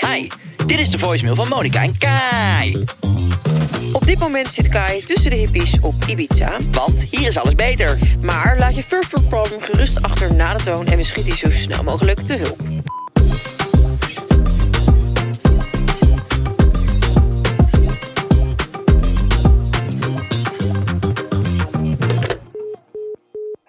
Hi, dit is de voicemail van Monica en Kai. Op dit moment zit Kai tussen de hippies op Ibiza. Want hier is alles beter. Maar laat je world problem gerust achter na de toon en we schieten zo snel mogelijk te hulp.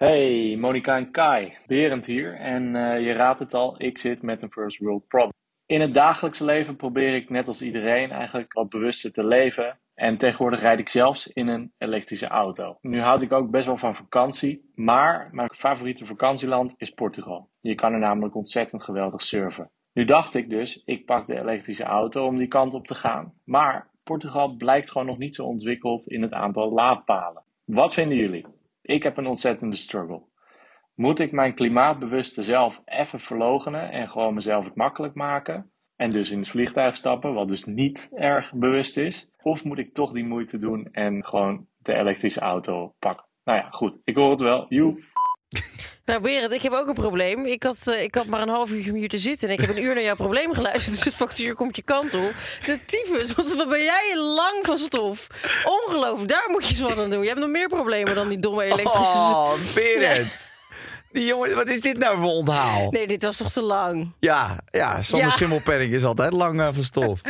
Hey, Monika en Kai. Berend hier. En eh, je raadt het al, ik zit met een first world problem. In het dagelijkse leven probeer ik net als iedereen eigenlijk wat bewuster te leven. En tegenwoordig rijd ik zelfs in een elektrische auto. Nu houd ik ook best wel van vakantie. Maar mijn favoriete vakantieland is Portugal. Je kan er namelijk ontzettend geweldig surfen. Nu dacht ik dus, ik pak de elektrische auto om die kant op te gaan. Maar Portugal blijkt gewoon nog niet zo ontwikkeld in het aantal laadpalen. Wat vinden jullie? Ik heb een ontzettende struggle. Moet ik mijn klimaatbewuste zelf even verlogenen en gewoon mezelf het makkelijk maken? En dus in het vliegtuig stappen, wat dus niet erg bewust is? Of moet ik toch die moeite doen en gewoon de elektrische auto pakken? Nou ja, goed. Ik hoor het wel. Joe. Nou Berend, ik heb ook een probleem. Ik had, eh, ik had maar een half uur om hier te zitten en ik heb een uur naar jouw probleem geluisterd. Dus het factuur komt je kant op. De tyfus, wat, wat ben jij lang van stof? Ongelooflijk, daar moet je eens wat aan doen. Je hebt nog meer problemen dan die domme elektrische... Oh, Berend. Die jongen, wat is dit nou voor onthaal? Nee, dit was toch te lang? Ja, ja, Sander Ja. Schimmelpenning is altijd lang eh, van stof.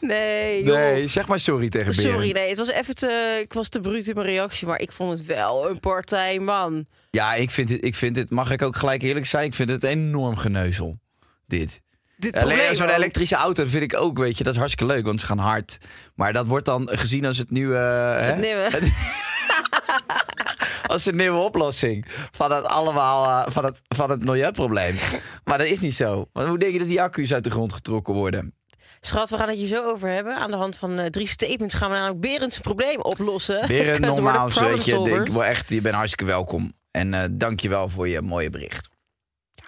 Nee, joh. Nee, zeg maar sorry tegen Berend. Sorry, nee, het was even te... Ik was te bruut in mijn reactie, maar ik vond het wel een partij, man. Ja, ik vind, het, ik vind het, mag ik ook gelijk eerlijk zijn, ik vind het enorm geneuzel. Dit. Dit Alleen probleem Zo'n elektrische auto vind ik ook, weet je, dat is hartstikke leuk, want ze gaan hard. Maar dat wordt dan gezien als het nieuwe... Het nieuwe. als de nieuwe oplossing van het allemaal, eh, van, het, van het milieuprobleem. Maar dat is niet zo. Want hoe denk je dat die accu's uit de grond getrokken worden? Schat, we gaan het hier zo over hebben. Aan de hand van eh, drie statements gaan we namelijk Berend's probleem oplossen. Een worden nogmaals, weet je, ik wil echt, je bent hartstikke welkom. En eh dank je wel voor je mooie bericht.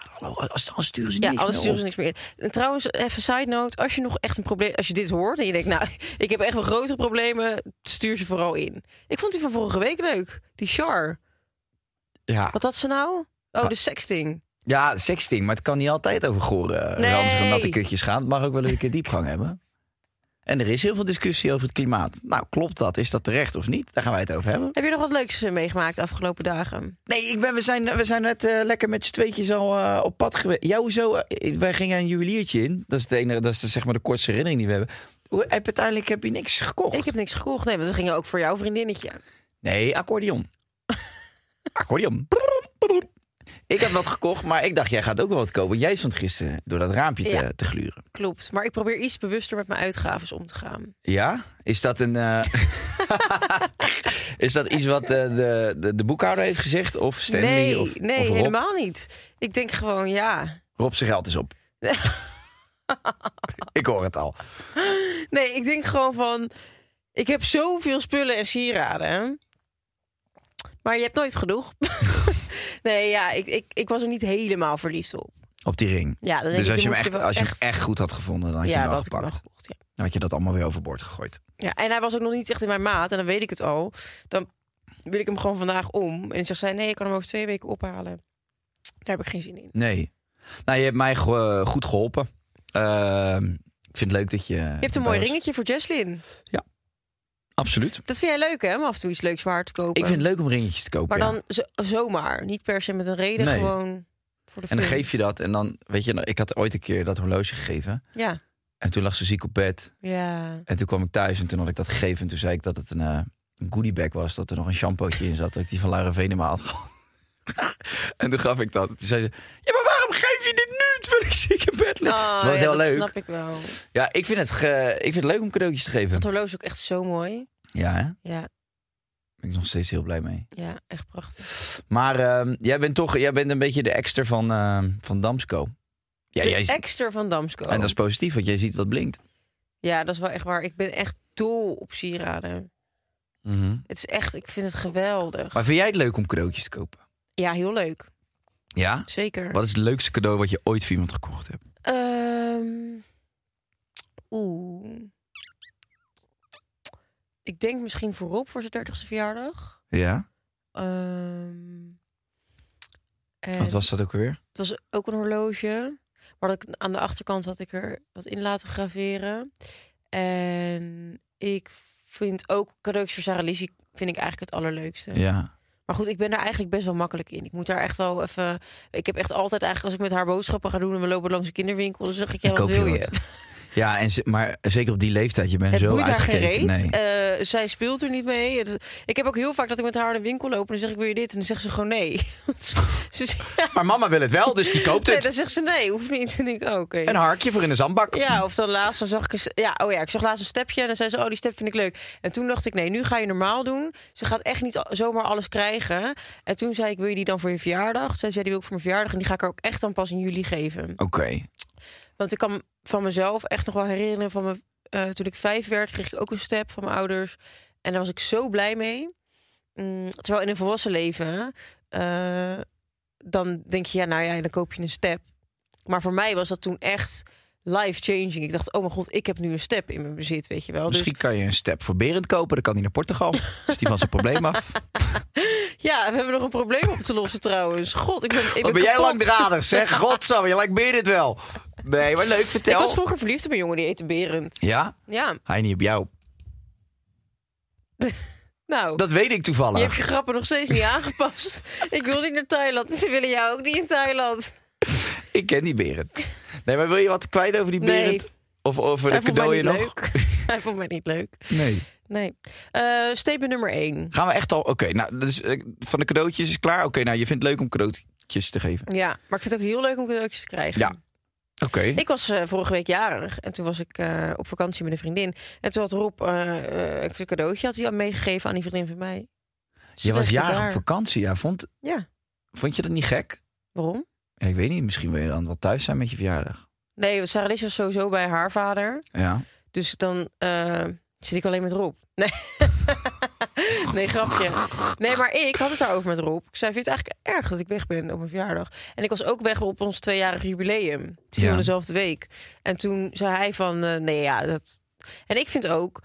Hallo, als, als sturen ze Ja, niks alles sturen ze niks meer in. En trouwens, even side note. Als je nog echt een probleem... Als je dit hoort en je denkt... Nou, ik heb echt wel grotere problemen. Stuur ze vooral in. Ik vond die van vorige week leuk. Die Char. Ja. Wat had ze nou? Oh, de sexting. ja, sexting, maar het kan niet altijd over gore, Nee. ranzige, natte kutjes gaan. Het mag ook wel eens een keer diepgang hebben. En er is heel veel discussie over het klimaat. Nou, klopt dat? Is dat terecht of niet? Daar gaan wij het over hebben. Heb je nog wat leuks eh, meegemaakt de afgelopen dagen? Nee, ik ben, we, zijn, we zijn net eh, lekker met z'n tweetjes al eh, op pad geweest. Ja, hoezo? Eh, wij gingen een juweliertje in. Dat is, het enige, dat is de, zeg maar de kortste herinnering die we hebben. Hoe, heb, uiteindelijk heb je niks gekocht? Ik heb niks gekocht. Nee, want we gingen ook voor jouw vriendinnetje. Nee, accordeon. accordeon. Ik heb wat gekocht, maar ik dacht, jij gaat ook wel wat kopen. Jij stond gisteren door dat raampje te, Ja. te gluren. Klopt. Maar ik probeer iets bewuster met mijn uitgaven om te gaan. Ja? Is dat een... eh, is dat iets wat eh, de, de, de boekhouder heeft gezegd? Of Stanley? nee, of, nee of Rob? helemaal niet. Ik denk gewoon, ja. Rob zijn geld is op. ik hoor het al. Nee, ik denk gewoon van... Ik heb zoveel spullen en sieraden. hè. Maar je hebt nooit genoeg. nee, ja, ik, ik, ik was er niet helemaal verliefd op. Op die ring. Ja, Dus als je, hem echt, als je hem echt goed had gevonden, dan had je ja, hem wel gepakt. gekocht, ja. Dan had je dat allemaal weer overboord gegooid. ja. En hij was ook nog niet echt in mijn maat. En dan weet ik het al. Dan wil ik hem gewoon vandaag om. En zegt zij, nee, ik kan hem over twee weken ophalen. Daar heb ik geen zin in. Nee. Nou, je hebt mij ge- goed geholpen. Ehm, ik vind het leuk dat je... Je hebt een mooi ringetje voor Jesslyn. Absoluut. Dat vind jij leuk, hè? Om af en toe iets leuks waar te kopen. Ik vind het leuk om ringetjes te kopen. Maar ja. dan zo- zomaar. Niet per se met een reden, Nee. gewoon voor de En dan geef je dat en dan, weet je, ik had ooit een keer dat horloge gegeven. Ja. En toen lag ze ziek op bed. Ja. En toen kwam ik thuis en toen had ik dat gegeven. En toen zei ik dat het een, eh, een goodiebag was. Dat er nog een shampootje in zat. Dat ik die van Laura Venema had gehad. en toen gaf ik dat. En toen zei ze, ja, maar waarom geef je dit ik bed lig? Oh, dat was ja, heel dat leuk. snap ik wel. Ja, ik vind, het ge- ik vind het leuk om cadeautjes te geven. Dat horloge is ook echt zo mooi. Ja, hè? Ja, ben ik nog steeds heel blij mee. ja echt prachtig. Maar ehm, jij bent toch jij bent een beetje de exter van, ehm, van Damsco. Ja, de jij, van Damsco. en dat is positief, want jij ziet wat blinkt. Ja, dat is wel echt waar. Ik ben echt dol op sieraden. Het is echt, ik vind het geweldig. Maar vind jij het leuk om cadeautjes te kopen? Ja, heel leuk. Ja? Zeker. Wat is het leukste cadeau wat je ooit voor iemand gekocht hebt? Ehm, Oeh. Ik denk misschien voor Rob voor zijn 30ste verjaardag. Ja? Ehm, en Wat was dat ook weer? Het was ook een horloge. Maar dat ik, aan de achterkant had ik er wat in laten graveren. En ik vind ook cadeautjes voor Sarah Lizzie vind ik eigenlijk het allerleukste. Ja. Maar goed, ik ben daar eigenlijk best wel makkelijk in. Ik moet daar echt wel even... Ik heb echt altijd eigenlijk, als ik met haar boodschappen ga doen... en we lopen langs een kinderwinkel, dan zeg ik, ja, wat wil je? wat. Ja, en ze- maar zeker op die leeftijd, je bent Het zo boeit uitgekeken. Nee. Eh, zij speelt er niet mee. Het- ik heb ook heel vaak dat ik met haar in de winkel loop... en dan zeg ik, wil je dit? En dan zegt ze gewoon nee. ze, ze- Maar mama wil het wel, dus die koopt nee, het. dan zegt ze nee, hoeft niet. En ik, oh, oké. Een harkje voor in de zandbak. Ja, of dan laatst dan zag ik ja, oh ja, ik zag laatst een stepje en dan zei ze, oh die step vind ik leuk. En toen dacht ik, nee, nu ga je normaal doen. Ze gaat echt niet zomaar alles krijgen. En toen zei ik, wil je die dan voor je verjaardag? Zij zei, die wil ik voor mijn verjaardag en die ga ik er ook echt dan pas in juli geven. Oké. Want ik kan van mezelf echt nog wel herinneren van mijn, eh, toen ik vijf werd, kreeg ik ook een step van mijn ouders. En daar was ik zo blij mee. Mm, terwijl in een volwassen leven, eh, dan denk je, ja, nou ja, dan koop je een step. Maar voor mij was dat toen echt life-changing. Ik dacht, oh mijn god, ik heb nu een step in mijn bezit, weet je wel. Dus Misschien kan je een step voor Berend kopen, dan kan hij naar Portugal. is die van zijn probleem af. ja, we hebben nog een probleem op te lossen trouwens. God, ik ben, ik Wat ben jij langdradig, zeg. Godsamme, je lijkt Berend wel. Nee, maar leuk, Ik vertel. was vroeger verliefd op een jongen die heette Berend. Ja? Ja, Hij niet op jou. nou... Dat weet ik Je hebt toevallig. je grappen nog steeds niet aangepast. ik wil niet naar Thailand. Ze willen jou ook niet in Thailand. Ik ken die Berend. Nee, maar wil je wat kwijt over die Nee. Berend? Of over Hij de vond mij cadeau niet nog? leuk. Hij vond mij niet leuk. Nee. Nee. Eh statement nummer 1. Gaan we echt al... Oké, nou, dus, van de cadeautjes is klaar. Oké, nou, je vindt het leuk om cadeautjes te geven. Ja, maar ik vind het ook heel leuk om cadeautjes te krijgen. Ja. Oké. Ik was eh, vorige week jarig en toen was ik eh, op vakantie met een vriendin. En toen had Rob een cadeautje had hij al meegegeven aan die vriendin van mij. Je was jarig op vakantie. Ja, vond, Ja, vond je dat niet gek? waarom? Ja, ik weet niet, misschien wil je dan wel thuis zijn met je verjaardag. Nee, Sarah Lies was sowieso bij haar vader. Ja. Dus dan eh, zit ik alleen met Rob. Nee. nee, grapje. Nee, maar ik had het daarover met Rob. Ik zei, vind het eigenlijk erg dat ik weg ben op mijn verjaardag? En ik was ook weg op ons tweejarig jubileum. Het viel Ja. in dezelfde week. En toen zei hij van, eh, nee ja, dat... En ik vind ook,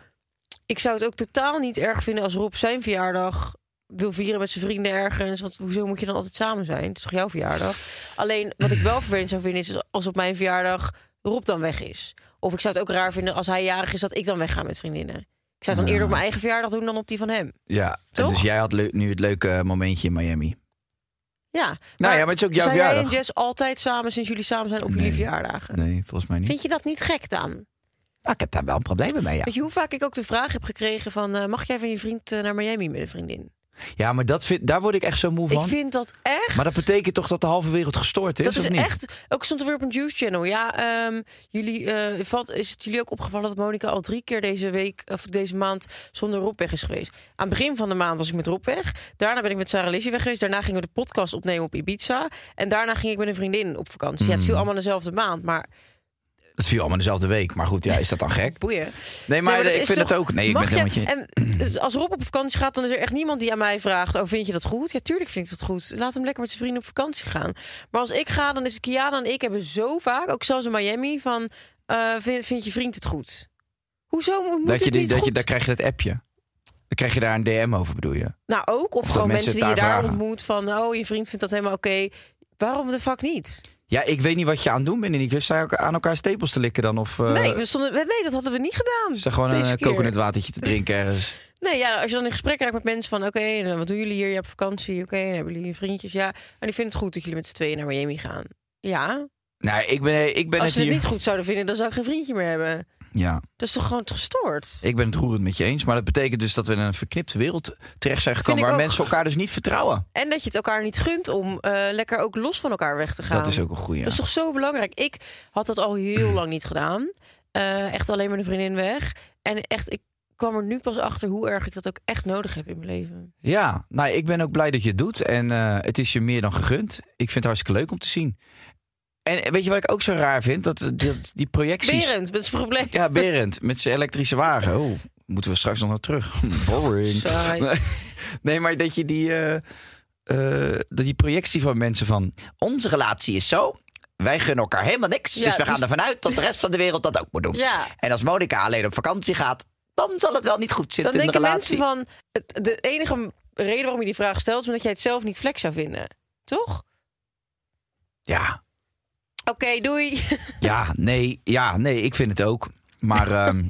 ik zou het ook totaal niet erg vinden als Rob zijn verjaardag wil vieren met zijn vrienden ergens. Want hoezo moet je dan altijd samen zijn? Het is toch jouw verjaardag? Alleen, wat ik wel vervelend zou vinden, is als op mijn verjaardag Rob dan weg is. Of ik zou het ook raar vinden als hij jarig is dat ik dan wegga met vriendinnen. Ik zou het dan eerder op mijn eigen verjaardag doen dan op die van hem. Ja, Toch? dus jij had nu het leuke momentje in Miami. Ja. Nou ja, maar het is ook jouw zijn jij verjaardag. en Jess altijd samen sinds jullie samen zijn op jullie verjaardagen? Nee, volgens mij niet. Vind je dat niet gek dan? Nou, ik heb daar wel een probleem mee, ja. Weet je hoe vaak ik ook de vraag heb gekregen van... eh, mag jij van je vriend eh, naar Miami met een vriendin? Ja, maar dat vind, daar word ik echt zo moe van. Ik vind dat echt... Maar dat betekent toch dat de halve wereld gestoord is, Dat is of niet? echt. Ook stond er weer op een Juice Channel. Ja, ehm, jullie, eh, valt, is het jullie ook opgevallen dat Monica al drie keer deze week of deze maand zonder Rob weg is geweest? Aan het begin van de maand was ik met Rob weg. Daarna ben ik met Sarah Lizzie weg geweest. Daarna gingen we de podcast opnemen op Ibiza. En daarna ging ik met een vriendin op vakantie. Ja, het Mm. viel allemaal dezelfde maand, maar Het viel allemaal dezelfde week. Maar goed, ja, is dat dan gek? boeien. Nee, maar, ik vind toch- het ook... Nee, ik ben helemaal met je... En dus als Rob op vakantie gaat, dan is er echt niemand die aan mij vraagt: Oh, vind je dat goed? Ja, tuurlijk vind ik dat goed. Laat hem lekker met zijn vrienden op vakantie gaan. Maar als ik ga, dan is Kiana en ik hebben zo vaak, ook zelfs in Miami, van: eh, vind, vind je vriend het goed? Hoezo moet Dat je, niet dat goed? je, dan krijg je dat appje. Dan krijg je daar een DM over, bedoel je? Nou, ook. Of, gewoon mensen die je daar daar vragen. ontmoet van: Oh, je vriend vindt dat helemaal oké. Waarom de fuck niet? Ja, ik weet niet wat je aan het doen bent in die club. Je ook aan elkaar stapels te likken dan? Of eh, nee, we stonden, nee, dat hadden we niet gedaan. er gewoon een keer. coconutwatertje te drinken ergens? Nee, ja, als je dan in gesprek raakt met mensen van... oké, en wat doen jullie hier? Je hebt vakantie, oké, en hebben jullie vriendjes? Ja, en die vinden het goed dat jullie met z'n tweeën naar Miami gaan. Ja, Nee, ik ben, ik ben als ze het hier... niet goed zouden vinden... dan zou ik geen vriendje meer hebben. Ja, Dat is toch gewoon gestoord? ik ben het roerend met je eens. Maar dat betekent dus dat we in een verknipte wereld terecht zijn gekomen... waar ook. mensen elkaar dus niet vertrouwen. En dat je het elkaar niet gunt om eh, lekker ook los van elkaar weg te gaan. Dat is ook een goeie. Dat is toch zo belangrijk? Ik had dat al heel lang niet gedaan. Eh, echt alleen met een vriendin weg. En echt, ik kwam er nu pas achter hoe erg ik dat ook echt nodig heb in mijn leven. Ja, nou, ik ben ook blij dat je het doet. En eh, het is je meer dan gegund. Ik vind het hartstikke leuk om te zien. En weet je wat ik ook zo raar vind? Dat, dat die projecties... Berend, met zijn probleem. Ja, Berend, met zijn elektrische wagen. Oh, moeten we straks nog naar terug. Boring. Saai. Nee, maar dat je die, dat die projectie van mensen van... Onze relatie is zo, wij gunnen elkaar helemaal niks. Ja, dus we gaan dus- ervan uit dat de rest van de wereld dat ook moet doen. Ja. En als Monica alleen op vakantie gaat, dan zal het wel niet goed Dan zitten in de denken relatie. mensen van... De enige reden waarom je die vraag stelt... is omdat jij het zelf niet flex zou vinden. Toch? Ja, Oké, doei. ja, nee, ja, nee, ik vind het ook. Maar ehm,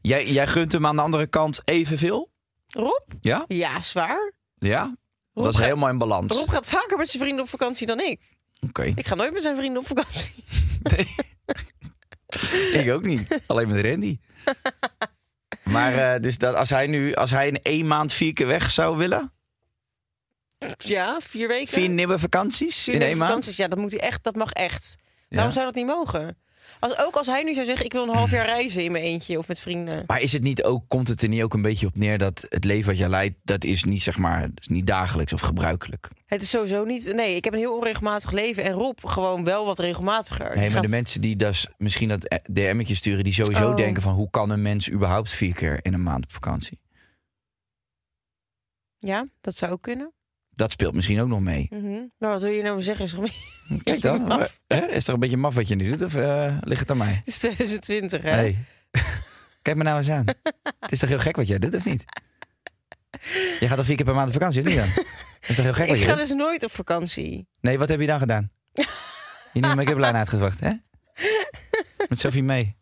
jij, jij gunt hem aan de andere kant evenveel? Rob? Ja? Ja, zwaar. Ja? Rob Dat is gaat- helemaal in balans. Rob gaat vaker met zijn vrienden op vakantie dan ik. Oké. Ik ga nooit met zijn vrienden op vakantie. Ik ook niet. Alleen met Randy. Maar eh, dus dat, als hij nu, als hij in één maand vier keer weg zou willen, Ja, vier weken. vier nieuwe vakanties Vier in één maand. vakanties. Ja, dat, moet hij echt, dat mag echt. Ja. Waarom zou dat niet mogen? Als, ook als hij nu zou zeggen, ik wil een half jaar reizen in mijn eentje of met vrienden. Maar is het niet ook, komt het er niet ook een beetje op neer dat het leven wat jij leidt, dat is niet zeg maar, is niet dagelijks of gebruikelijk? Het is sowieso niet... Nee, ik heb een heel onregelmatig leven. En Rob gewoon wel wat regelmatiger. Nee, Die maar de mensen die dus misschien dat DM'tje sturen, die sowieso Oh. denken van hoe kan een mens überhaupt vier keer in een maand op vakantie? Ja, dat zou ook kunnen. Dat speelt misschien ook nog mee. Mhm. Maar wat wil je nou zeggen? Is toch mee- Kijk dan, maf. hè? is er een beetje maf wat je nu doet of eh, ligt het aan mij? Het is 2020, hè? Kijk me nou eens aan. het is toch heel gek wat jij doet, of niet? Je gaat al vier keer per maand op vakantie, of niet dan? Het is toch heel gek wat ik je ga doet? dus nooit op vakantie. Nee, wat heb je dan gedaan? Je nieuwe make-up lijn uitgezocht, hè? Met Sophie mee.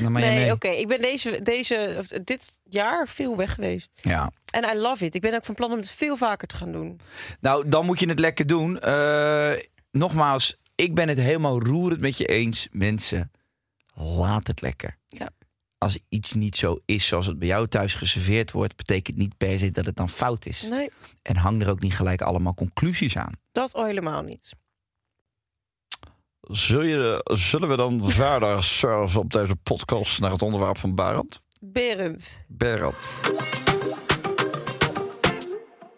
Nee, oké. Ik ben deze, deze, of dit jaar veel weg geweest. Ja. En I love it. Ik ben ook van plan om het veel vaker te gaan doen. Nou, dan moet je het lekker doen. Eh, nogmaals, ik ben het helemaal roerend met je eens. Mensen, laat het lekker. Ja. Als iets niet zo is zoals het bij jou thuis geserveerd wordt, betekent niet per se dat het dan fout is. Nee, En hang er ook niet gelijk allemaal conclusies aan. dat al helemaal niet. Zul je, zullen we dan verder surfen op deze podcast naar het onderwerp van Barend? Berend, Barend.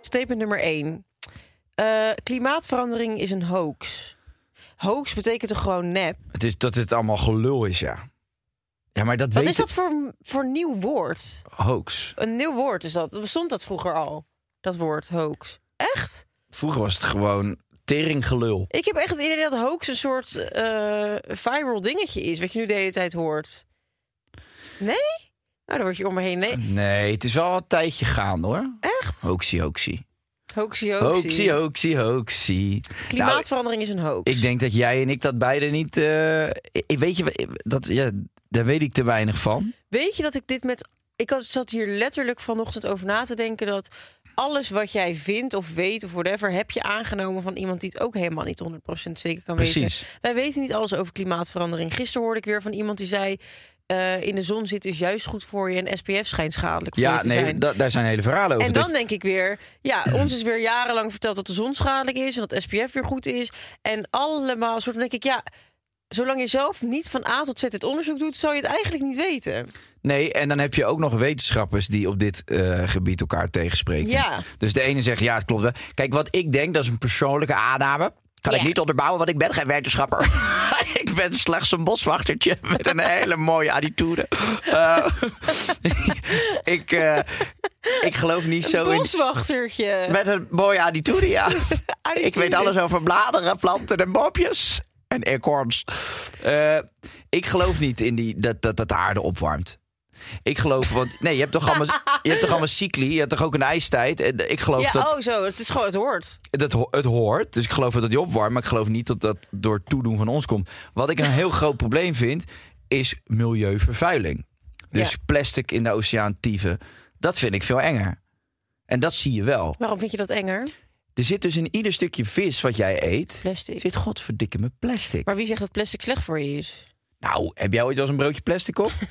statement nummer 1. klimaatverandering is een hoax. Hoax betekent toch gewoon nep? Het is dat het allemaal gelul is, ja. Ja, maar dat Wat weet is dat voor, voor nieuw woord? Hoax. Een nieuw woord is dat. Bestond dat vroeger al? Dat woord hoax. Echt? Vroeger was het gewoon teringgelul. Ik heb echt het idee dat hoax een soort eh, viral dingetje is. Wat je nu de hele tijd hoort. Nee? Nou, dan word je om me heen. Nee. Nee, het is wel een tijdje gaande hoor. Echt? Hoaxie, hoaxie. Hoaxie, hoaxie. Hoaxie, hoaxie. Klimaatverandering is een hoax. Nou, ik denk dat jij en ik dat beide niet... eh, ik weet je, dat, ja, daar weet ik te weinig van. Weet je dat ik dit met... Ik zat hier letterlijk vanochtend over na te denken dat alles wat jij vindt of weet of whatever... heb je aangenomen van iemand die het ook helemaal niet 100% zeker kan weten. Precies. Wij weten niet alles over klimaatverandering. Gisteren hoorde ik weer van iemand die zei... eh, in de zon zitten is juist goed voor je en SPF schijnt schadelijk voor je Ja, te nee, zijn. da- daar zijn hele verhalen over. En Dat- dan denk ik weer, ja, ons is weer jarenlang verteld dat de zon schadelijk is en dat SPF weer goed is. En allemaal soort, denk ik, ja, zolang je zelf niet van A tot Z het onderzoek doet, zou je het eigenlijk niet weten. Nee, en dan heb je ook nog wetenschappers die op dit eh, gebied elkaar tegenspreken. Ja. Dus de ene zegt, ja, het klopt wel. Kijk, wat ik denk, dat is een persoonlijke aanname. Kan Ja. ik niet onderbouwen, want ik ben geen wetenschapper. ik ben slechts een boswachtertje met een hele mooie attitude. Eh, ik, eh, ik geloof niet zo in... Boswachtertje. Met een mooie attitude, ja. Attitude. Ik weet alles over bladeren, planten en boompjes. En eekhoorns. Eh, ik geloof niet in die, dat, dat, dat de aarde opwarmt. Ik geloof, want nee, je hebt toch allemaal, je hebt toch allemaal cycli, je hebt toch ook een ijstijd. En Ik geloof Ja, dat oh zo, het is gewoon, het hoort. dat ho- het hoort. Dus ik geloof dat die opwarmt, maar ik geloof niet dat dat door toedoen van ons komt. Wat ik een heel groot probleem vind, is milieuvervuiling. Dus Ja. plastic in de oceaan tieven, dat vind ik veel enger. En dat zie je wel. Waarom vind je dat enger? Er zit dus in ieder stukje vis wat jij eet, Plastic. zit godverdikke me plastic. Maar wie zegt dat plastic slecht voor je is? Nou, heb jij ooit wel eens een broodje plastic op?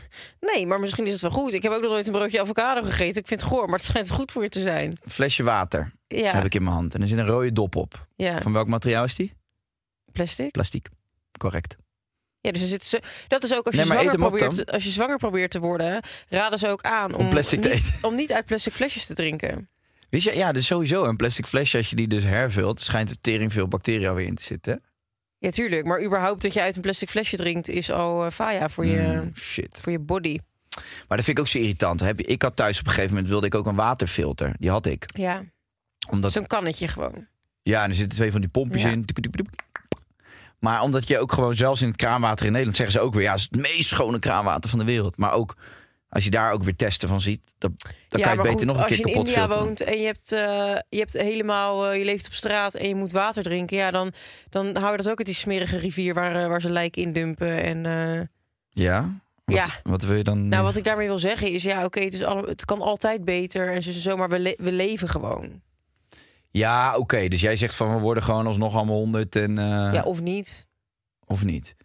Nee, maar misschien is het wel goed. Ik heb ook nog nooit een broodje avocado gegeten. Ik vind het goor, maar het schijnt goed voor je te zijn. Een flesje water Ja, heb ik in mijn hand. En er zit een rode dop op. ja. Van welk materiaal is die? plastic. Plastiek. Correct. Ja, dus er zit zo, dat is ook als je, Nee, zwanger probeert, als je zwanger probeert te worden, raden ze ook aan om, plastic te niet, eten. om niet uit plastic flesjes te drinken. Wist je, ja, dus sowieso een plastic flesje, als je die dus hervult, schijnt er tering veel bacteriën weer in te zitten. Ja, tuurlijk. Maar überhaupt dat je uit een plastic flesje drinkt is al uh, faya voor je, Mm, shit. voor je body. Maar dat vind ik ook zo irritant. Heb Ik had thuis op een gegeven moment wilde ik ook een waterfilter. Die had ik. Ja, Omdat, zo'n kannetje gewoon. ja, en er zitten twee van die pompjes Ja. in. Maar omdat je ook gewoon zelfs in het kraanwater in Nederland zeggen ze ook weer, ja, het is het meest schone kraanwater van de wereld. Maar ook als je daar ook weer testen van ziet, dan, dan ja, kan je het beter goed, nog een als keer je in kapot India filteren. woont en je hebt, eh, je hebt helemaal, eh, je leeft op straat en je moet water drinken, ja, dan, dan hou je dat ook uit die smerige rivier waar, eh, waar ze lijken indumpen. En Ja? Wat, Ja. wat wil je dan? nou, wat ik daarmee wil zeggen is, ja, oké, het is alle- het kan altijd beter en zo, zo maar we, le- we leven gewoon. Ja, oké. Dus jij zegt van we worden gewoon alsnog allemaal honderd en Ja, of niet? of niet.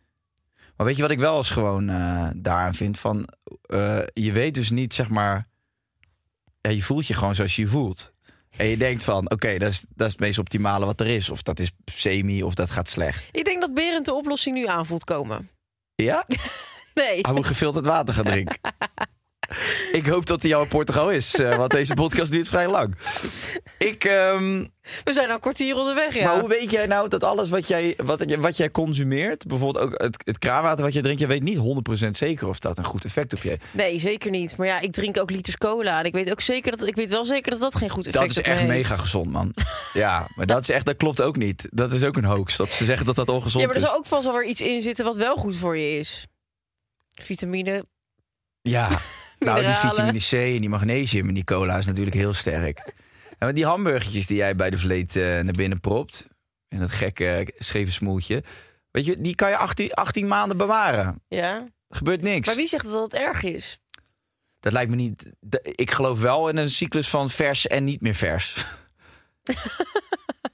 Maar weet je wat ik wel eens gewoon eh, daaraan vind? Van, eh, je weet dus niet, zeg maar... ja, je voelt je gewoon zoals je je voelt. En je denkt van, oké, dat, is, dat is het meest optimale wat er is. Of dat is semi, of dat gaat slecht. Ik denk dat Berend de oplossing nu aan voelt komen. Ja? Nee. Hij moet gefilterd water gaan drinken. ik hoop dat hij al in Portugal is. eh, want deze podcast duurt vrij lang. Ik... ehm, We zijn al een kwartier onderweg, ja. Maar hoe weet jij nou dat alles wat jij, wat, wat jij consumeert, bijvoorbeeld ook het, het kraanwater wat je drinkt, je weet niet 100% zeker of dat een goed effect op je heeft. Nee, zeker niet. Maar ja, ik drink ook liters cola. En ik weet ook zeker dat ik weet wel zeker dat dat geen goed effect Dat is echt heeft. mega gezond, man. Ja, maar dat is echt, dat klopt ook niet. Dat is ook een hoax. Dat ze zeggen dat dat ongezond Ja, maar er is. zal ook vast wel weer iets in zitten wat wel goed voor je is. Vitamine. Ja, nou die vitamine C en die magnesium in die cola is natuurlijk heel sterk. En met die hamburgertjes die jij bij de vleet eh, naar binnen propt, in dat gekke scheve smoeltje, weet je, die kan je 18, 18 maanden bewaren. Ja. Er gebeurt niks. Maar wie zegt dat het erg is? Dat lijkt me niet. Ik geloof wel in een cyclus van vers en niet meer vers.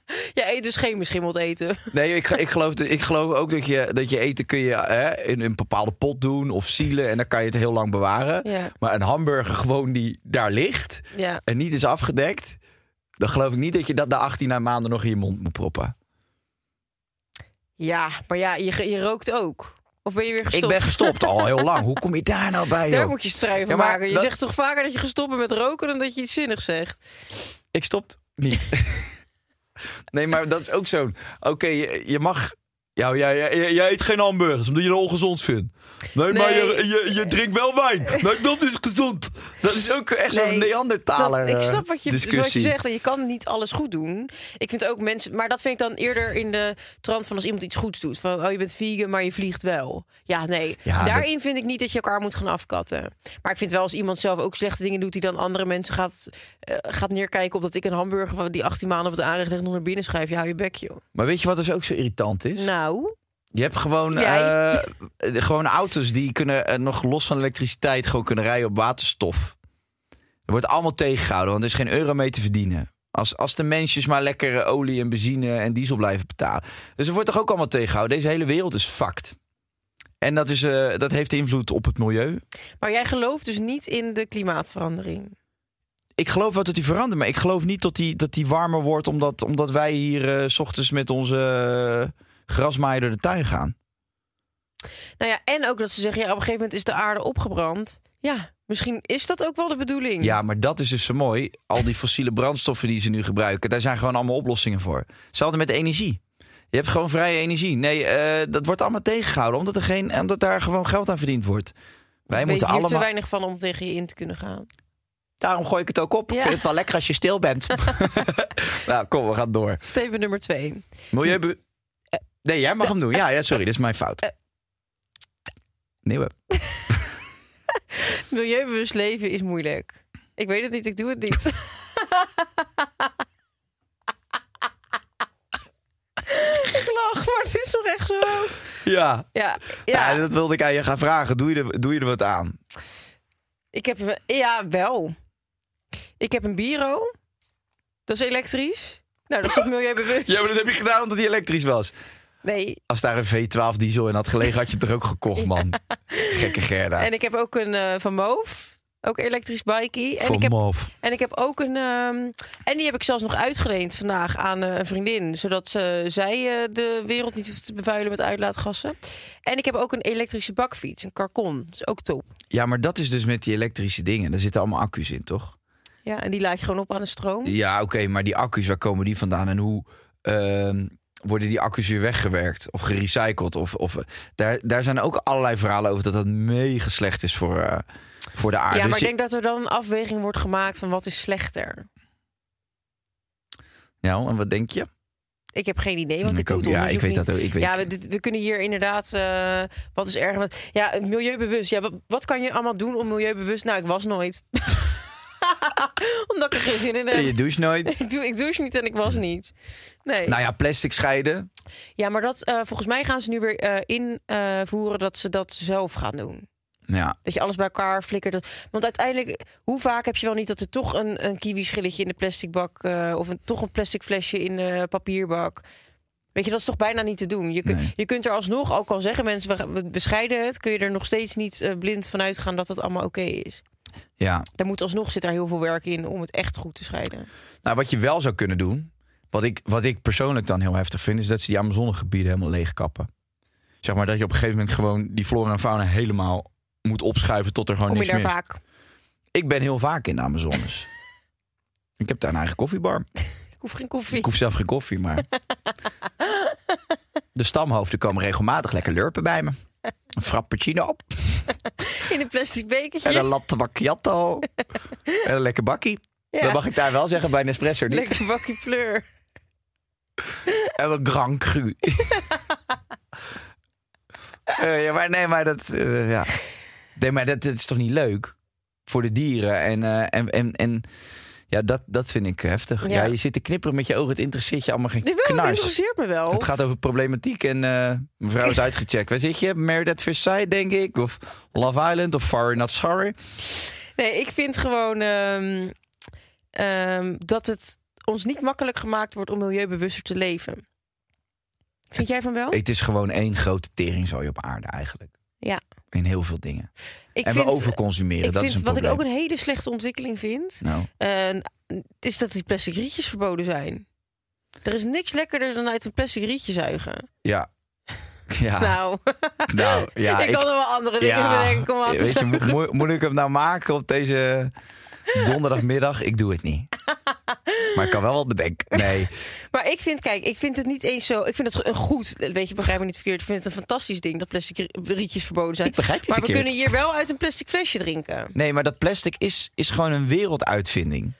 Ja, eet dus geen beschimmeld eten. Nee, ik, ik, geloof, ik geloof ook dat je, dat je eten kun je hè, in een bepaalde pot doen of zielen en dan kan je het heel lang bewaren. Ja. Maar een hamburger gewoon die daar ligt Ja. en niet is afgedekt, dan geloof ik niet dat je dat na 18 maanden nog in je mond moet proppen. Ja, maar ja, je, je rookt ook. Of ben je weer gestopt? Ik ben gestopt al heel lang. Hoe kom je daar nou bij? Daar Joh? moet je strijd Ja, maar maken. Je dat- zegt toch vaker dat je gestopt bent met roken dan dat je iets zinnigs zegt. Ik stop niet. Nee, maar dat is ook zo'n. Oké, je, je mag. Ja, jij, jij, jij eet geen hamburgers omdat je het ongezond vindt. Nee, maar je, je, je drinkt wel wijn. Nee, dat is gezond. Dat is ook echt zo'n Nee, Neandertaler Dat- ik eh, snap wat je, wat discussie. je zegt. En je kan niet alles goed doen. Ik vind ook mensen... Maar dat vind ik dan eerder in de trant van als iemand iets goeds doet. Van, oh, je bent vegan, maar je vliegt wel. Ja, nee. Ja, Daarin vind ik niet dat je elkaar moet gaan afkatten. Maar ik vind wel als iemand zelf ook slechte dingen doet... die dan andere mensen gaat, eh, gaat neerkijken... op dat ik een hamburger van die 18 maanden op het aanrecht leg... nog naar binnen schrijf. Ja, hou je bek, joh. Maar weet je wat dus ook zo irritant is? Nou, Je hebt gewoon, eh, gewoon auto's die kunnen eh, nog los van elektriciteit gewoon kunnen rijden op waterstof. Er wordt allemaal tegengehouden, want er is geen euro mee te verdienen. Als, als de mensjes maar lekker eh, olie en benzine en diesel blijven betalen. Dus er wordt toch ook allemaal tegengehouden. Deze hele wereld is fucked. En dat, is, dat heeft invloed op het milieu. maar jij gelooft dus niet in de klimaatverandering. Ik geloof wel dat die verandert, maar ik geloof niet dat die, dat die warmer wordt omdat, omdat wij hier s ochtends met onze grasmaaier door de tuin gaan. Nou ja, en ook dat ze zeggen... ja, op een gegeven moment is de aarde opgebrand. Ja, misschien is dat ook wel de bedoeling. Ja, maar dat is dus zo mooi. Al die fossiele brandstoffen die ze nu gebruiken, daar zijn gewoon allemaal oplossingen voor. Hetzelfde met energie. Je hebt gewoon vrije energie. Nee, eh, dat wordt allemaal tegengehouden, omdat, er geen, omdat daar gewoon geld aan verdiend wordt. Wij ik moeten allemaal. te weinig van om tegen je in te kunnen gaan. Daarom gooi ik het ook op. Ik Ja. vind het wel lekker als je stil bent. nou, kom, we gaan door. Statement nummer twee. Milieu. Nee, jij mag hem doen. Ja, ja, sorry, dat is mijn fout. Nieuwe. Milieubewust leven is moeilijk. Ik weet het niet, ik doe het niet. ik lach, maar het is toch echt zo? Ja. Ja, Ja. ja. dat wilde ik aan je gaan vragen. Doe je er, doe je er wat aan? ik heb... Ja, wel. Ik heb een Biro. Dat is elektrisch. Nou, dat is toch milieubewust? Ja, maar dat heb je gedaan omdat hij elektrisch was. Nee. Als daar een V12 diesel in had gelegen, had je het toch ook gekocht, man. Gekke Gerda. En ik heb ook een eh, van Moof. Ook elektrisch bikey. En Voor ik heb. En ik heb ook een. ehm, en die heb ik zelfs nog uitgeleend vandaag aan eh, een vriendin. Zodat ze, zij eh, de wereld niet hoeft te bevuilen met uitlaatgassen. En ik heb ook een elektrische bakfiets, een Carcon. Dat is ook top. Ja, maar dat is dus met die elektrische dingen. Daar zitten allemaal accu's in, toch? Ja, en die laat je gewoon op aan de stroom. Ja, oké, maar die accu's, waar komen die vandaan? En hoe ehm, worden die accu's weer weggewerkt of gerecycled? Of, of, eh, daar, daar zijn ook allerlei verhalen over dat dat mega slecht is voor, eh, voor de aarde. ja, maar Dus ik je- denk dat er dan een afweging wordt gemaakt van wat is slechter. Ja, en wat denk je? Ik heb geen idee, want ik, ik ook, ja, ik onderzoek weet dat ook. Ik weet, Ja, we, dit- we kunnen hier inderdaad. eh, wat is erger? Wat, ja, milieubewust. Ja, wat, wat kan je allemaal doen om milieubewust? Nou, ik was nooit. Omdat ik er geen zin in heb. je doucht nooit. Ik, doe, ik douche niet en ik was niet. Nee. Nou ja, plastic scheiden. Ja, maar dat, eh, volgens mij gaan ze nu weer eh, invoeren dat ze dat zelf gaan doen. Ja, Dat je alles bij elkaar flikkert. Want uiteindelijk, hoe vaak heb je wel niet dat er toch een, een kiwi-schilletje in de plastic bak... eh, of een, toch een plastic flesje in de papierbak... Weet je, dat is toch bijna niet te doen. Je, Nee. je kunt er alsnog, ook al zeggen mensen, we- bescheiden het... kun je er nog steeds niet blind van uitgaan dat het allemaal oké is. Ja. Daar moet alsnog zit er heel veel werk in om het echt goed te scheiden. Nou, wat je wel zou kunnen doen, wat ik, wat ik persoonlijk dan heel heftig vind, is dat ze die Amazonegebieden helemaal leegkappen. Zeg maar dat je op een gegeven moment gewoon die flora en fauna helemaal moet opschuiven tot er gewoon Kom je niks daar meer is. vaak? Ik ben heel vaak in de Amazones. ik heb daar een eigen koffiebar. Ik hoef geen koffie. Ik hoef zelf geen koffie, maar... de stamhoofden komen regelmatig lekker lurpen bij me. Een frappuccino op. In een plastic bekertje. En een latte macchiato. en een lekker bakkie. Ja. Dat mag ik daar wel zeggen, bij een espresso niet. Lekker bakje fleur. En een Grand Cru. Eh, ja, maar nee, maar dat, eh, ja. nee, maar dat, dat is toch niet leuk voor de dieren en eh, en en, en ja, dat, dat vind ik heftig. Ja. Ja. je zit te knipperen met je ogen, het interesseert je allemaal geen wel, het knars. interesseert me wel. Het gaat over problematiek en eh, mevrouw is uitgecheckt. Waar zit je? Married at Sight, denk ik, of Love Island of Sorry Not Sorry. Nee, ik vind gewoon ehm, ehm, dat het ons niet makkelijk gemaakt wordt om milieubewuster te leven. Vind jij van wel? Het is gewoon één grote teringzooi op aarde eigenlijk. Ja. In heel veel dingen. ik en we overconsumeren, ik dat vind is een wat probleem. ik ook een hele slechte ontwikkeling vind, Nou, eh, is dat die plastic rietjes verboden zijn. Er is niks lekkerder dan uit een plastic rietje zuigen. ja. Ja, nou, Nou, ja. ik, kan er wel andere dingen ja, bedenken om aan te weet je, moet, moet ik hem nou maken op deze donderdagmiddag? Ik doe het niet. Maar ik kan wel wat bedenken. Nee, Maar ik vind, kijk, ik vind het niet eens zo. Ik vind het een goed, weet je, begrijp me niet verkeerd. Ik vind het een fantastisch ding dat plastic ri- rietjes verboden zijn. ik begrijp je Maar we kunnen hier wel uit een plastic flesje drinken. Nee, maar dat plastic is, is gewoon een werelduitvinding.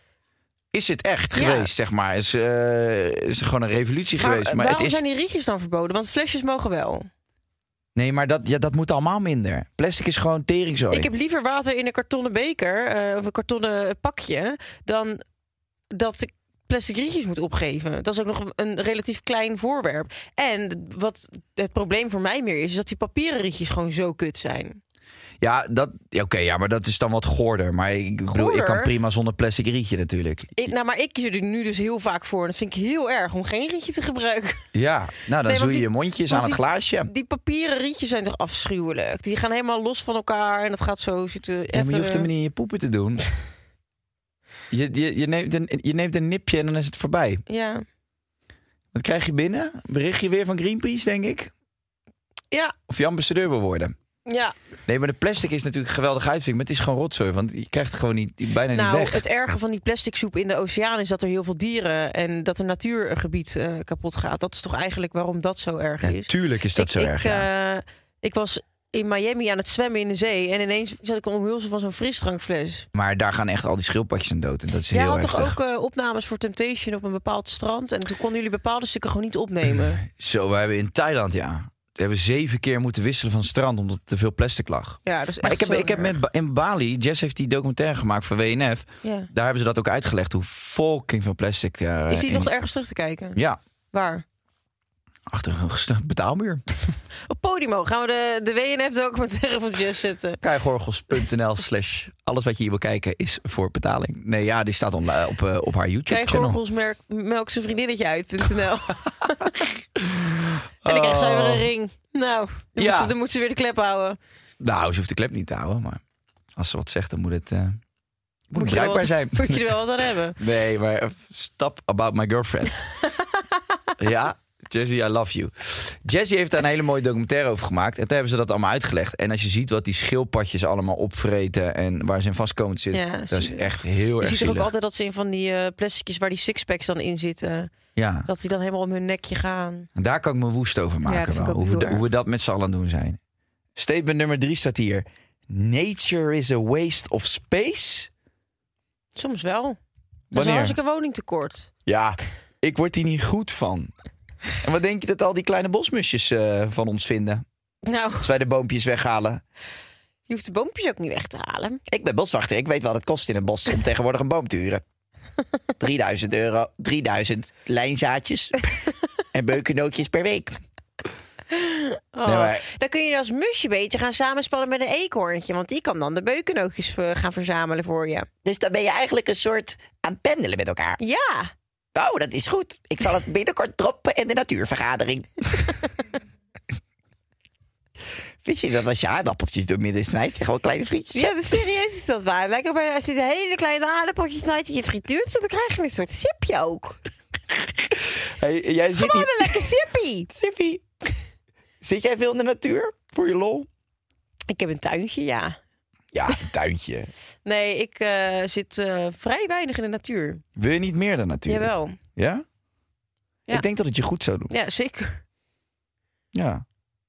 Is het echt Ja. geweest, zeg maar? Is, eh, is er gewoon een revolutie Maar, geweest? Maar waarom het is... zijn die rietjes dan verboden? Want flesjes mogen wel. Nee, maar dat, ja, dat moet allemaal minder. Plastic is gewoon teringzooi. Ik heb liever water in een kartonnen beker eh, of een kartonnen pakje dan dat ik plastic rietjes moet opgeven. Dat is ook nog een relatief klein voorwerp. En wat het probleem voor mij meer is, is dat die papieren rietjes gewoon zo kut zijn. Ja, dat, oké, ja, maar dat is dan wat goorder. Maar ik bedoel, ik kan prima zonder plastic rietje natuurlijk. Ik, nou, maar ik kies er nu dus heel vaak voor. En dat vind ik heel erg om geen rietje te gebruiken. Ja, nou dan zoe je je mondjes aan het die- glaasje. Die papieren rietjes zijn toch afschuwelijk? Die gaan helemaal los van elkaar en dat gaat zo zitten. Ja, maar je hoeft hem niet in je poepen te doen. Je, je, je, neemt een, je neemt een nipje en dan is het voorbij. Ja. Wat krijg je binnen? Berichtje weer van Greenpeace, denk ik? Ja, Of je ambassadeur wil worden. ja. Nee, maar de plastic is natuurlijk een geweldige uitvinding. Maar het is gewoon rotzooi, want je krijgt het gewoon niet, bijna Nou, niet weg. het erge van die plastic soep in de oceaan is dat er heel veel dieren en dat er natuurgebied eh, kapot gaat. Dat is toch eigenlijk waarom dat zo erg Ja, is. tuurlijk is dat ik, zo ik, erg, ja. eh, ik was in Miami aan het zwemmen in de zee en ineens zat ik een omhulsel van zo'n frisdrankfles. Maar daar gaan echt al die schildpadjes aan dood. En dat is Jij heel had toch ook eh, opnames voor Temptation op een bepaald strand en toen konden jullie bepaalde stukken gewoon niet opnemen. Zo, we hebben in Thailand, ja. hebben zeven keer moeten wisselen van strand omdat er te veel plastic lag. Ja, is Maar ik heb, ik heb met, in Bali, Jess heeft die documentaire gemaakt voor WNF. Ja. Daar hebben ze dat ook uitgelegd, hoe fucking veel plastic daar Is die in- nog ergens terug te kijken? Ja, Waar? Achter een betaalmuur. Op Podimo gaan we de, de WNF-documentaire van Jess zetten. Keigoorgels.nl slash alles wat je hier wil kijken is voor betaling. Nee, ja, die staat online op, eh, op haar. Krijg merk melk zijn vriendinnetje uit.nl. en dan krijgt zij weer een ring. Nou, dan, Ja. moet ze, dan moet ze weer de klep houden. Nou, ze hoeft de klep niet te houden, maar als ze wat zegt, dan moet het, eh, moet Moet bruikbaar wat, zijn. moet je er wel wat aan hebben. Nee, maar eh, stop about my girlfriend. ja, Jessie, I love you. Jessie heeft daar een hele mooie documentaire over gemaakt. En toen hebben ze dat allemaal uitgelegd. En als je ziet wat die schildpadjes allemaal opvreten en waar ze in vast komen te zitten, Ja, dat is echt heel Je erg ziet er ook altijd dat ze in van die eh plasticjes waar die sixpacks dan in zitten, Ja, dat die dan helemaal om hun nekje gaan. en daar kan ik me woest over maken. wel. Hoe, we, hoe dat met z'n allen doen zijn. Statement nummer drie staat hier. Nature is a waste of space. Soms wel. Dat is Wanneer? een woningtekort. Ja, ik word hier niet goed van. En wat denk je dat al die kleine bosmusjes eh, van ons vinden? Nou, Als wij de boompjes weghalen. je hoeft de boompjes ook niet weg te halen. Ik ben boswachter. Ik weet wat het kost in een bos om tegenwoordig een boom te huren. 3000 euro, 3000 lijnzaadjes en beukennootjes per week. Oh. Nee, maar- Dan kun je als musje beter gaan samenspannen met een eekhoorntje. Want die kan dan de beukennootjes eh, gaan verzamelen voor je. Dus dan ben je eigenlijk een soort aan het pendelen met elkaar. Ja, Oh, dat is goed. Ik zal het binnenkort droppen in de natuurvergadering. Vind je dat als je aardappeltjes door midden snijdt, je gewoon kleine frietjes ja serieus is dat waar. Lijkt ook bijna als je de hele kleine aardappeltjes snijdt en je frituurt, dan krijg je een soort sipje ook. Hey, jij zit Gewoon een lekker sippie. Siffie. Zit jij veel in de natuur voor je lol? Ik heb een tuintje, ja. Ja, een tuintje. Nee, ik eh, zit eh, vrij weinig in de natuur. Wil je niet meer dan natuur? Jawel. Ja? Ja. Ik denk dat het je goed zou doen. Ja, zeker. Ja.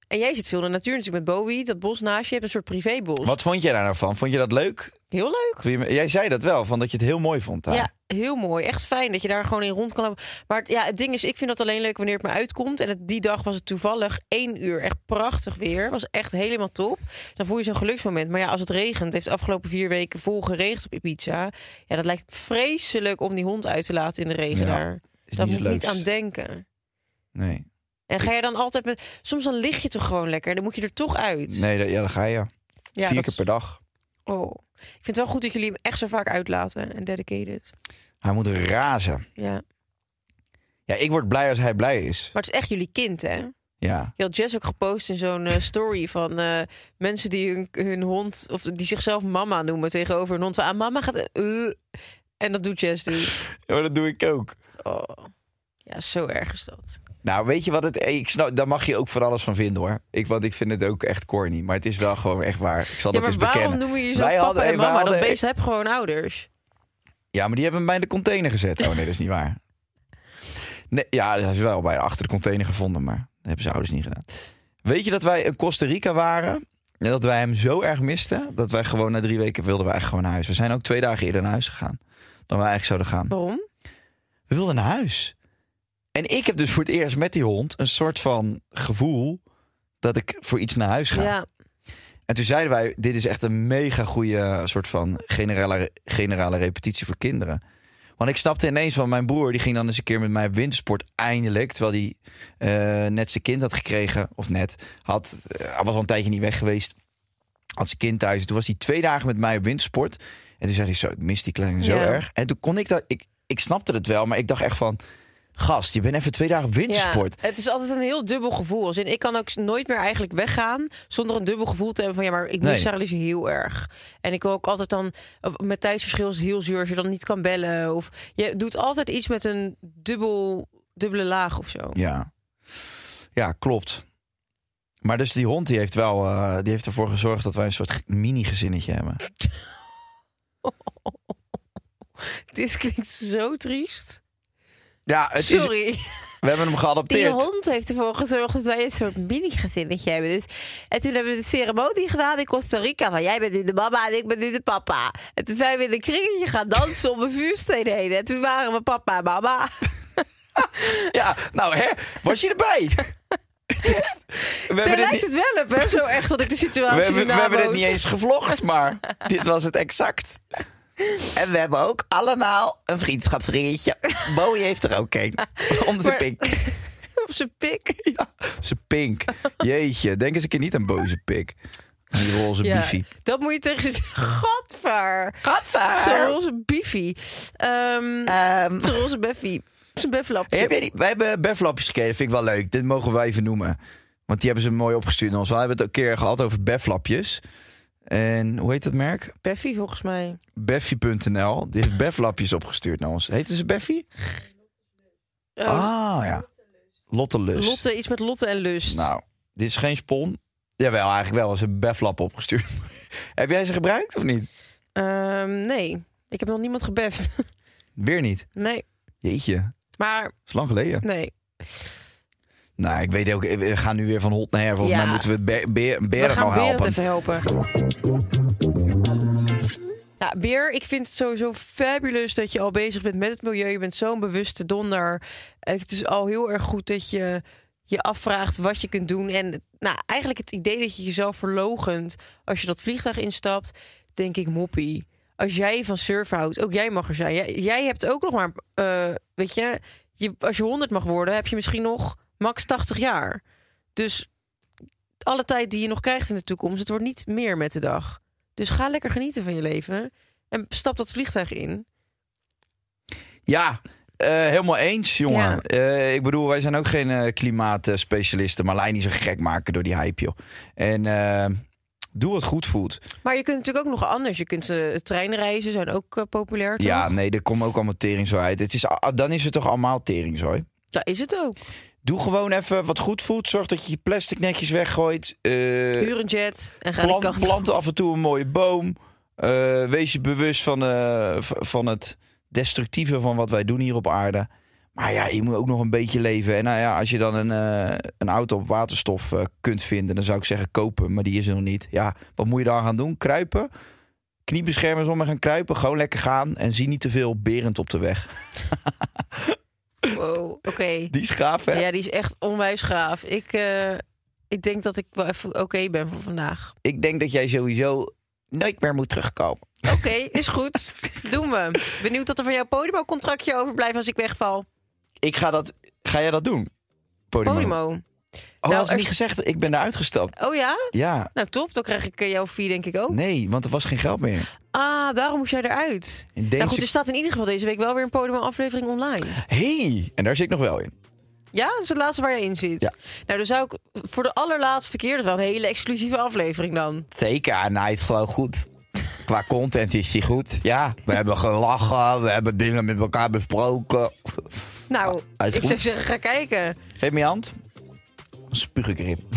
En jij zit veel in de natuur natuurlijk met Bowie, dat bos naast je. Je hebt een soort privébos. Wat vond jij daar nou van? Vond je dat leuk? Heel leuk. Je- Jij zei dat wel, van dat je het heel mooi vond daar. Ja, heel mooi. Echt fijn dat je daar gewoon in rond kan lopen. Maar ja, het ding is, ik vind dat alleen leuk wanneer het me uitkomt. En het, die dag was het toevallig één uur. Echt prachtig weer. Was echt helemaal top. Dan voel je zo'n geluksmoment. Maar ja, als het regent, het heeft de afgelopen vier weken vol geregend op Ibiza. Ja, dat lijkt vreselijk om die hond uit te laten in de regen Ja, daar. Daar moet ik niet aan denken. Nee. En ga je dan altijd met... Soms dan lig je toch gewoon lekker. Dan moet je er toch uit. Nee, dat- ja, dan ga je. Ja, Vier dat keer per dag. Oh. Ik vind het wel goed dat jullie hem echt zo vaak uitlaten. En dedicated. Hij moet razen. Ja. Ja, ik word blij als hij blij is. Maar het is echt jullie kind, hè? Ja. Je had Jess ook gepost in zo'n eh, story van eh, mensen die hun, hun hond, of die zichzelf mama noemen tegenover een hond. Van, ah, mama gaat. eh, en dat doet Jess dus. ja, maar dat doe ik ook. Oh. Ja, zo erg is dat. Nou, weet je wat het... Ik snap, daar mag je ook van alles van vinden, hoor. Ik, want ik vind het ook echt corny. Maar het is wel gewoon echt waar. Ik zal Ja, dat eens waarom bekennen. noemen je jezelf Wij papa hadden- en wij mama? Dat hadden- beest heb gewoon ouders. Ja, maar die hebben hem bij de container gezet. Oh nee, dat is niet waar. Nee, ja, dat is wel bij achter de container gevonden, maar dat hebben zijn ouders niet gedaan. Weet je dat wij in Costa Rica waren en dat wij hem zo erg misten dat wij gewoon na drie weken wilden we echt gewoon naar huis. We zijn ook twee dagen eerder naar huis gegaan dan we eigenlijk zouden gaan. Waarom? We wilden naar huis. En ik heb dus voor het eerst met die hond een soort van gevoel dat ik voor iets naar huis ga. Ja. En toen zeiden wij, dit is echt een mega goede soort van generale, generale repetitie voor kinderen. Want ik snapte ineens van mijn broer, die ging dan eens een keer met mij op wintersport eindelijk. Terwijl hij eh, net zijn kind had gekregen, of net, had, hij was al een tijdje niet weg geweest. Had zijn kind thuis. Toen was hij twee dagen met mij op wintersport. En toen zei hij zo, ik mis die kleine zo Ja. erg. En toen kon ik dat, ik, ik snapte het wel, maar ik dacht echt van... Gast, je bent even twee dagen op wintersport. Ja, het is altijd een heel dubbel gevoel. Als in, ik kan ook nooit meer eigenlijk weggaan zonder een dubbel gevoel te hebben van ja, maar ik mis Nee. Heel erg. En ik wil ook altijd dan met tijdsverschil is het heel zuur als je dan niet kan bellen of je doet altijd iets met een dubbel dubbele laag of zo. Ja. ja, klopt. Maar dus die hond die heeft wel, eh, die heeft ervoor gezorgd dat wij een soort mini-gezinnetje hebben. Dit klinkt zo triest. Ja, het is, Sorry. we hebben hem Die geadopteerd. hond heeft ervoor gezorgd dat wij een soort mini-gezinnetje hebben. Dus, en toen hebben we de ceremonie gedaan in Costa Rica. Van jij bent nu de mama en ik ben nu de papa. En toen zijn we in een kringetje gaan dansen om een vuursteen heen. En toen waren we papa en mama. Ja, nou hè, was je erbij? We Daar hebben, dit lijkt niet, het wel op, hè? Zo echt dat ik de situatie we, hebben, we hebben het naboot. niet eens gevlogd, maar dit was het exact. En we hebben ook allemaal een vriendschapsringetje. Bowie heeft er ook een. Om zijn pik. Op zijn pik. Ja, zijn pink. Jeetje, denk eens een keer niet aan boze pik. Die roze Ja, biefie. dat moet je tegen ze Godver. Zo'n Gadver! roze biefie. Ehm Ehm, Zo'n roze beffie. Zo'n befflapje. Hey, heb jij die, wij hebben beflapjes gekregen, vind ik wel leuk. Dit mogen wij even noemen. Want die hebben ze mooi opgestuurd naar ons. We hebben het ook een keer gehad over beflapjes. En hoe heet dat merk? Beffie volgens mij. Beffie.nl. Die heeft beflapjes opgestuurd naar ons. Heette ze Beffie? Oh, Ah, ja. Lotte Lust. Lotte, iets met Lotte en Lust. Nou, dit is geen spon. Jawel, eigenlijk wel. Ze hebben beflap opgestuurd. heb jij ze gebruikt of niet? Ehm, nee, ik heb nog niemand gebeft. Weer niet. nee, Jeetje, maar dat is lang geleden. nee. Nou, ik weet ook, we gaan nu weer van hot naar her. Volgens Ja. mij moeten we Be- Be- We Beren gaan nog Berend helpen. even helpen. Ja, Beer, ik vind het sowieso fabulous dat je al bezig bent met het milieu. Je bent zo'n bewuste donder. Het is al heel erg goed dat je je afvraagt wat je kunt doen. En nou, eigenlijk het idee dat je jezelf verlogent als je dat vliegtuig instapt, denk ik moppie. Als jij van surfen houdt, ook jij mag er zijn. Jij, jij hebt ook nog maar, eh, weet je, je, als je 100 mag worden, heb je misschien nog max 80 jaar. Dus alle tijd die je nog krijgt in de toekomst, het wordt niet meer met de dag. Dus ga lekker genieten van je leven en stap dat vliegtuig in. Ja, eh, helemaal eens, jongen. Ja. Eh, ik bedoel, wij zijn ook geen eh, klimaatspecialisten. Maar lijn niet zo gek maken door die hype, joh. En doe wat goed voelt. Maar je kunt natuurlijk ook nog anders. Je kunt treinreizen zijn ook populair. Toch? Ja, nee, er komt ook allemaal teringzooi uit. Het is, dan is het toch allemaal teringzooi. Ja, is het ook. Doe gewoon even wat goed voelt. Zorg dat je je plastic netjes weggooit. Eh, Huur een jet en ga plant, kant plant af en toe een mooie boom. Eh, wees je bewust van, eh, van het destructieve van wat wij doen hier op aarde. Maar ja, je moet ook nog een beetje leven. En nou ja, als je dan een, een auto op waterstof kunt vinden, dan zou ik zeggen kopen. Maar die is er nog niet. Ja, wat moet je dan gaan doen? Kruipen? Kniebeschermers om en gaan kruipen. Gewoon lekker gaan. En zie niet te veel berend op de weg. Wow, oké. Die is gaaf, hè? Ja, die is echt onwijs gaaf. Ik, eh, ik denk dat ik wel even oké ben voor vandaag. Ik denk dat jij sowieso nooit meer moet terugkomen. Oké, is goed. Doen we. Benieuwd wat er van jouw Podimo-contractje overblijft als ik wegval. Ik ga dat... Ga jij dat doen? Podimo. Podimo. Oh, Nou, er- niet gezegd. Ik ben eruit gestapt. Oh ja? Ja. Nou top, dan krijg ik eh, jouw fee denk ik ook. Nee, want er was geen geld meer. Ah, daarom moest jij eruit. In Nou deze... goed, er staat in ieder geval deze week wel weer een Podimo-aflevering online. Hey, en daar zit ik nog wel in. Ja, dat is het laatste waar je in zit. Ja. Nou, dan zou ik voor de allerlaatste keer, dat is wel een hele exclusieve aflevering dan. Zeker, nou, het gewoon goed. Qua content is die goed. Ja, we hebben gelachen, we hebben dingen met elkaar besproken. Nou, ik zou zeggen, ga kijken. Geef me je hand. Spuug ik erin.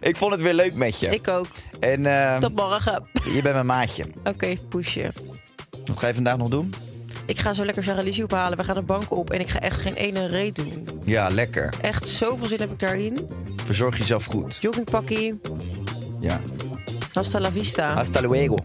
ik vond het weer leuk met je. Ik ook. En eh, Tot morgen. je bent mijn maatje. Oké, pushje. Wat ga je vandaag nog doen? Ik ga zo lekker Sarah Lizzie ophalen. We gaan de bank op en ik ga echt geen ene reet doen. Ja, lekker. Echt zoveel zin heb ik daarin. Verzorg jezelf goed. Joggingpakkie. Ja. Hasta la vista. Hasta luego.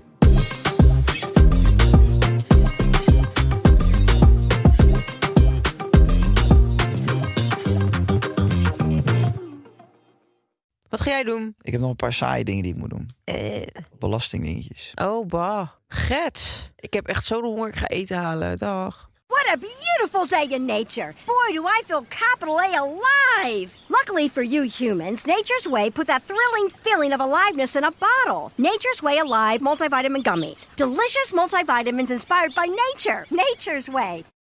Wat ga jij doen? Ik heb nog een paar saaie dingen die ik moet doen. Eh, Belastingdingetjes. oh, bah. Gets. Ik heb echt zo'n honger. Ik ga eten halen. Dag. What a beautiful day in nature. Boy, do I feel capital A alive. Luckily for you humans, Nature's Way put that thrilling feeling of aliveness in a bottle. Nature's Way Alive multivitamin gummies. Delicious multivitamins inspired by nature. Nature's Way.